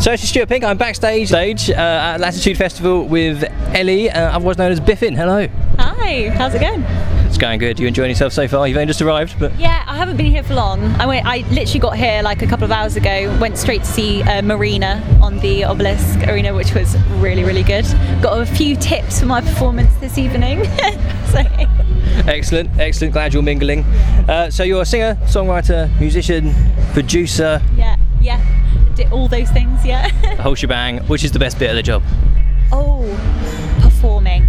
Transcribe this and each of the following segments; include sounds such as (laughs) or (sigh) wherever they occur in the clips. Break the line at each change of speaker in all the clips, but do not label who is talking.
So it's Stuart Pink. I'm backstage stage uh, at Latitude Festival with Ellie, uh, otherwise known as Byfyn. Hello.
Hi, how's it going?
It's going good. You enjoying yourself so far? You've only just arrived, but
Yeah, I haven't been here for long. I went. I literally got here like a couple of hours ago. Went straight to see uh, Marina on the Obelisk Arena, which was really, really good. Got a few tips for my performance this evening. (laughs) so,
excellent, excellent. Glad you're mingling. Uh, so you're a singer, songwriter, musician, producer,
yeah, yeah, did all those things. Yeah.
the whole shebang. Which is the best bit of the job?
oh, performing.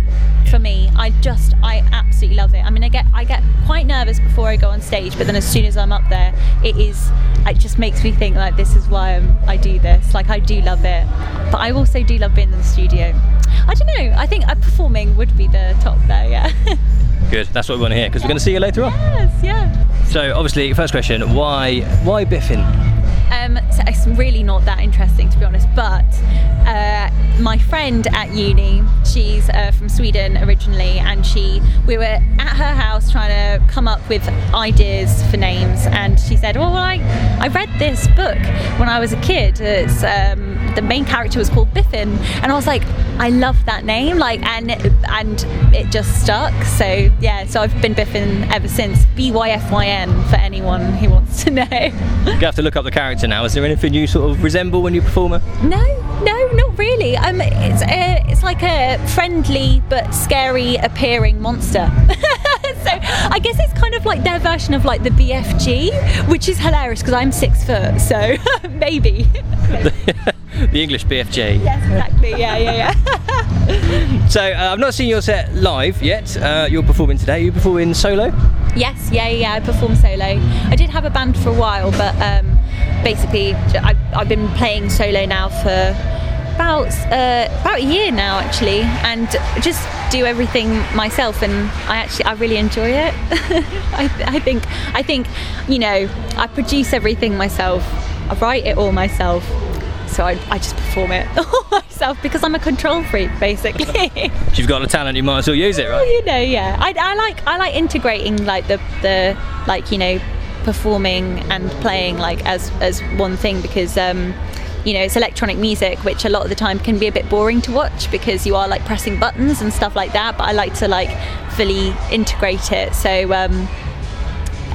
For me, I just, I absolutely love it. I mean, I get, I get quite nervous before I go on stage, but then as soon as I'm up there, it is, it just makes me think like this is why I'm, I do this. Like I do love it, but I also do love being in the studio. I don't know. I think uh, performing would be the top there. Yeah. (laughs)
Good. That's what we want to hear because we're going to see you later on.
yes. Yeah.
So obviously, first question: Why, why Byfyn?
Um, so it's really not that interesting to be honest. But uh, my friend at uni, she's uh, from Sweden originally, and she we were at her house trying to come up with ideas for names, and she said, "Well, I I read this book when I was a kid. It's um, the main character was called Biffin," and I was like, "I love that name!" Like, and and it just stuck. So yeah, so I've been Byfyn ever since. B Y F Y N for anyone who wants to know.
You have to look up the character now. Is there anything you sort of resemble when you perform? her?
No, no, not really. Um, it's a, it's like a friendly but scary appearing monster. (laughs) so I guess it's kind of like their version of like the BFG, which is hilarious because I'm six foot. So (laughs) maybe.
the English BFG.
yes, exactly. Yeah, yeah, yeah. (laughs)
So uh, I've not seen your set live yet. Uh, you're performing today. You performing solo?
yes, yeah, yeah, yeah. I perform solo. I did have a band for a while, but um, basically I, I've been playing solo now for about uh, about a year now actually and just do everything myself and I actually I really enjoy it. (laughs) I, I think I think you know I produce everything myself. I write it all myself. So I, I just perform it (laughs) all myself because I'm a control freak basically. (laughs)
If you've got the talent, you might as well use it, right?
you know yeah. I, I like I like integrating like the the like you know performing and playing like as as one thing because um you know it's electronic music which a lot of the time can be a bit boring to watch because you are like pressing buttons and stuff like that but I like to like fully integrate it so um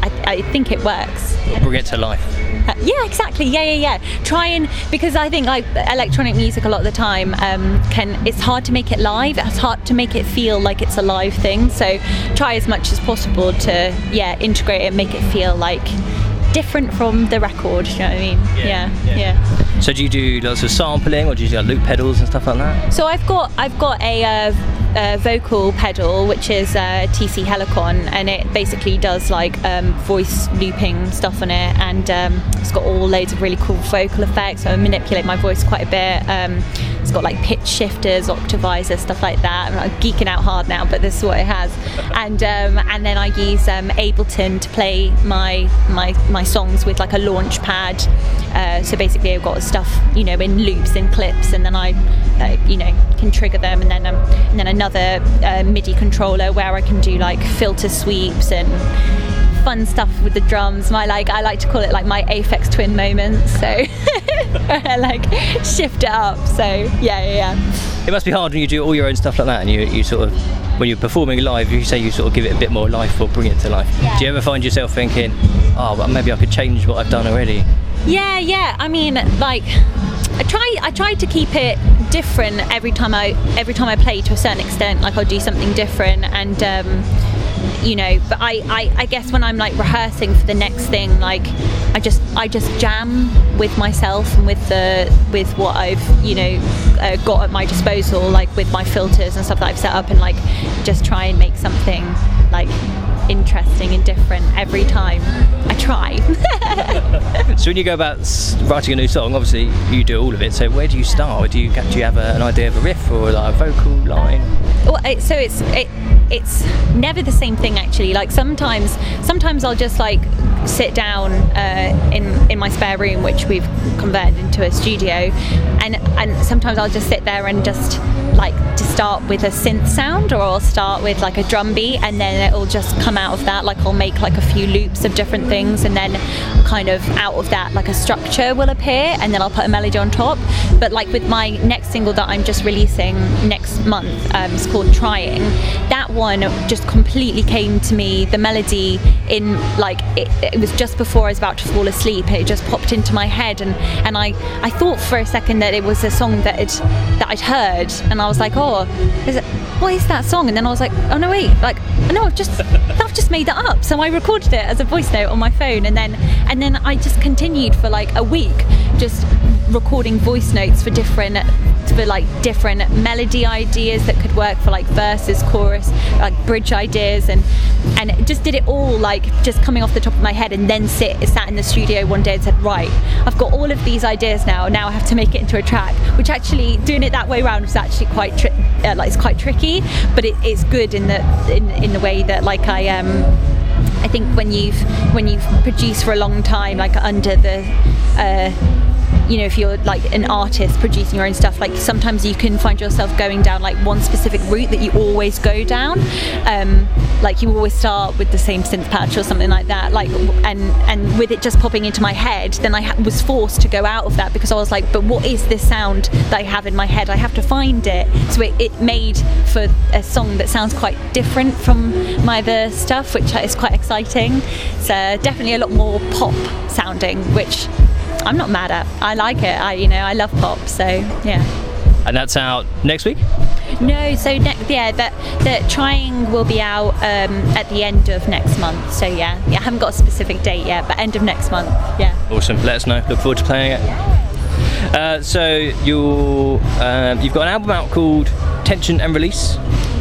I, I think it works
Bring it to life.
Uh, yeah, exactly. Yeah, yeah, yeah. Try and because I think like electronic music a lot of the time um, can it's hard to make it live. It's hard to make it feel like it's a live thing. So try as much as possible to yeah integrate it and make it feel like different from the record. You know what I mean?
Yeah,
yeah.
yeah.
yeah.
So do you do lots of sampling, or do you do like loop pedals and stuff like that?
So I've got I've got a, uh, a vocal pedal which is uh, TC Helicon and it basically does like um, voice looping stuff on it and um, it's got all loads of really cool vocal effects. So I manipulate my voice quite a bit. Um, it's got like pitch shifters, octavizer, stuff like that. I'm geeking out hard now, but this is what it has. And um, and then I use um, Ableton to play my my my songs with like a launch pad. Uh, so basically, I've got stuff you know in loops and clips, and then I uh, you know can trigger them, and then um, and then another uh, MIDI controller where I can do like filter sweeps and fun stuff with the drums. My like I like to call it like my Aphex Twin moments. So I (laughs) like shift it up. So yeah, yeah, yeah.
It must be hard when you do all your own stuff like that, and you, you sort of when you're performing live, you say you sort of give it a bit more life or bring it to life.
Yeah.
Do you ever find yourself thinking, oh, well, maybe I could change what I've done already?
Yeah, yeah. I mean, like, I try. I try to keep it different every time I every time I play to a certain extent. Like, I'll do something different, and um, you know. But I, I, I guess when I'm like rehearsing for the next thing, like, I just, I just jam with myself and with the with what I've, you know, uh, got at my disposal, like with my filters and stuff that I've set up, and like, just try and make something like interesting and different every time I try. (laughs)
So when you go about writing a new song, obviously you do all of it. So where do you start? Do you do you have a, an idea of a riff or like a vocal line?
well, it, so it's it, it's never the same thing actually. Like sometimes sometimes I'll just like sit down uh, in in my spare room, which we've converted into a studio, and and sometimes I'll just sit there and just like to start with a synth sound, or I'll start with like a drum beat, and then it'll just come out of that. Like I'll make like a few loops of different things, and then kind of out of that, like a structure will appear, and then I'll put a melody on top. But like with my next single that I'm just releasing next month, um, it's called Trying. That one just completely came to me. The melody in like it, it was just before I was about to fall asleep. It just popped into my head, and and I I thought for a second that it was a song that it that I'd heard, and I was like, oh, is it? What is that song? And then I was like, oh no wait, like no, I've just I've just made that up. So I recorded it as a voice note on my phone, and then and then I just continued for like a week, just recording voice notes for different for like different melody ideas that could work for like verses, chorus, like bridge ideas, and and just did it all like just coming off the top of my head, and then sit sat in the studio one day and said, right, I've got all of these ideas now. Now I have to make it into a track. Which actually doing it that way around was actually quite tri- uh, like it's quite tricky, but it, it's good in the in, in the way that like I um I think when you've when you've produced for a long time, like under the uh, you know if you're like an artist producing your own stuff like sometimes you can find yourself going down like one specific route that you always go down. Um, like you always start with the same synth patch or something like that. Like and and with it just popping into my head then I ha- was forced to go out of that because I was like but what is this sound that I have in my head? I have to find it. So it, it made for a song that sounds quite different from my other stuff which is quite exciting. So definitely a lot more pop sounding which I'm not mad at. I like it. I you know I love pop. So yeah.
And that's out next week.
No, so ne- yeah, that that trying will be out um, at the end of next month. So yeah, yeah, I haven't got a specific date yet, but end of next month. Yeah.
Awesome. Let us know. Look forward to playing it. Uh, so you um, you've got an album out called Tension and Release.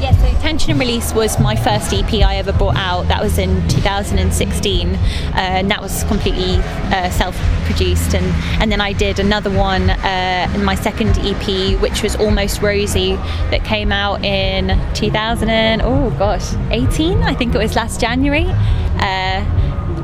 Yeah, so Tension and Release was my first EP I ever brought out. That was in 2016, uh, and that was completely uh, self-produced. And and then I did another one, uh, in my second EP, which was Almost Rosie, that came out in 2000. And, oh gosh, 18. I think it was last January. Uh,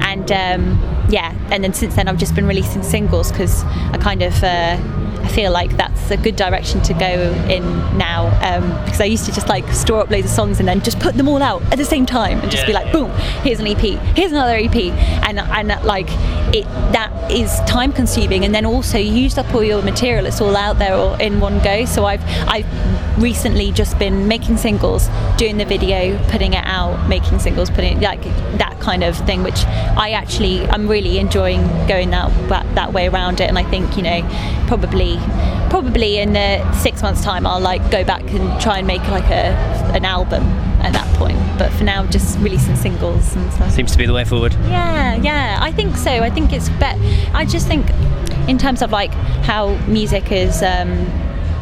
and um, yeah, and then since then I've just been releasing singles because I kind of uh, I feel like that's a good direction to go in now um, because I used to just like store up loads of songs and then just put them all out at the same time and just
Yeah,
be like,
yeah.
boom, here's an EP, here's another EP, and and like it that is time consuming and then also you used up all your material, it's all out there all in one go. So I've I've recently just been making singles, doing the video, putting it out, making singles, putting it like that kind of thing, which I actually I'm really enjoying going that that, that way around it, and I think you know probably probably in the six months time I'll like go back and try and make like a an album at that point. But for now, just releasing singles and stuff.
Seems to be the way forward.
Yeah, yeah, I think so. I think it's bet. I just think, in terms of like how music is, um,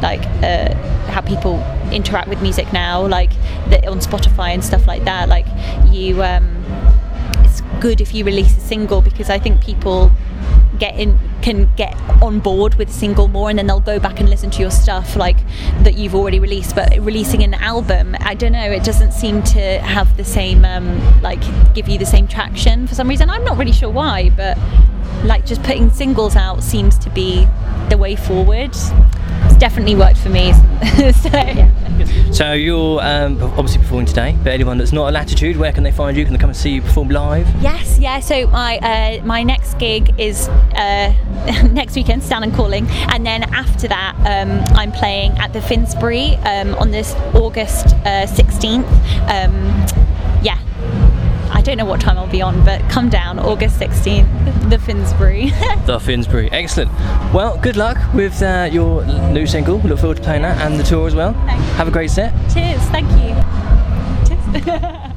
like uh, how people interact with music now, like the, on Spotify and stuff like that. Like you, um, it's good if you release a single because I think people get in can get on board with a single more and then they'll go back and listen to your stuff like that you've already released. But releasing an album i don't know it doesn't seem to have the same um, like give you the same traction for some reason. I'm not really sure why but like just putting singles out seems to be the way forward. It's definitely worked for me. (laughs) So yeah.
So you're um, obviously performing today, but anyone that's not at Latitude, where can they find you? Can they come and see you perform live?
Yes, yeah. So my uh, my next gig is uh, (laughs) next weekend, Standon Calling, and then after that, um, I'm playing at the Finsbury um, on this August uh, 16th don't know what time I'll be on, but come down August 16th, the Finsbury. (laughs)
the Finsbury, excellent. Well, good luck with uh, your new single. We look forward to playing that and the tour as well. Have a great set.
Cheers, thank you. Cheers. (laughs)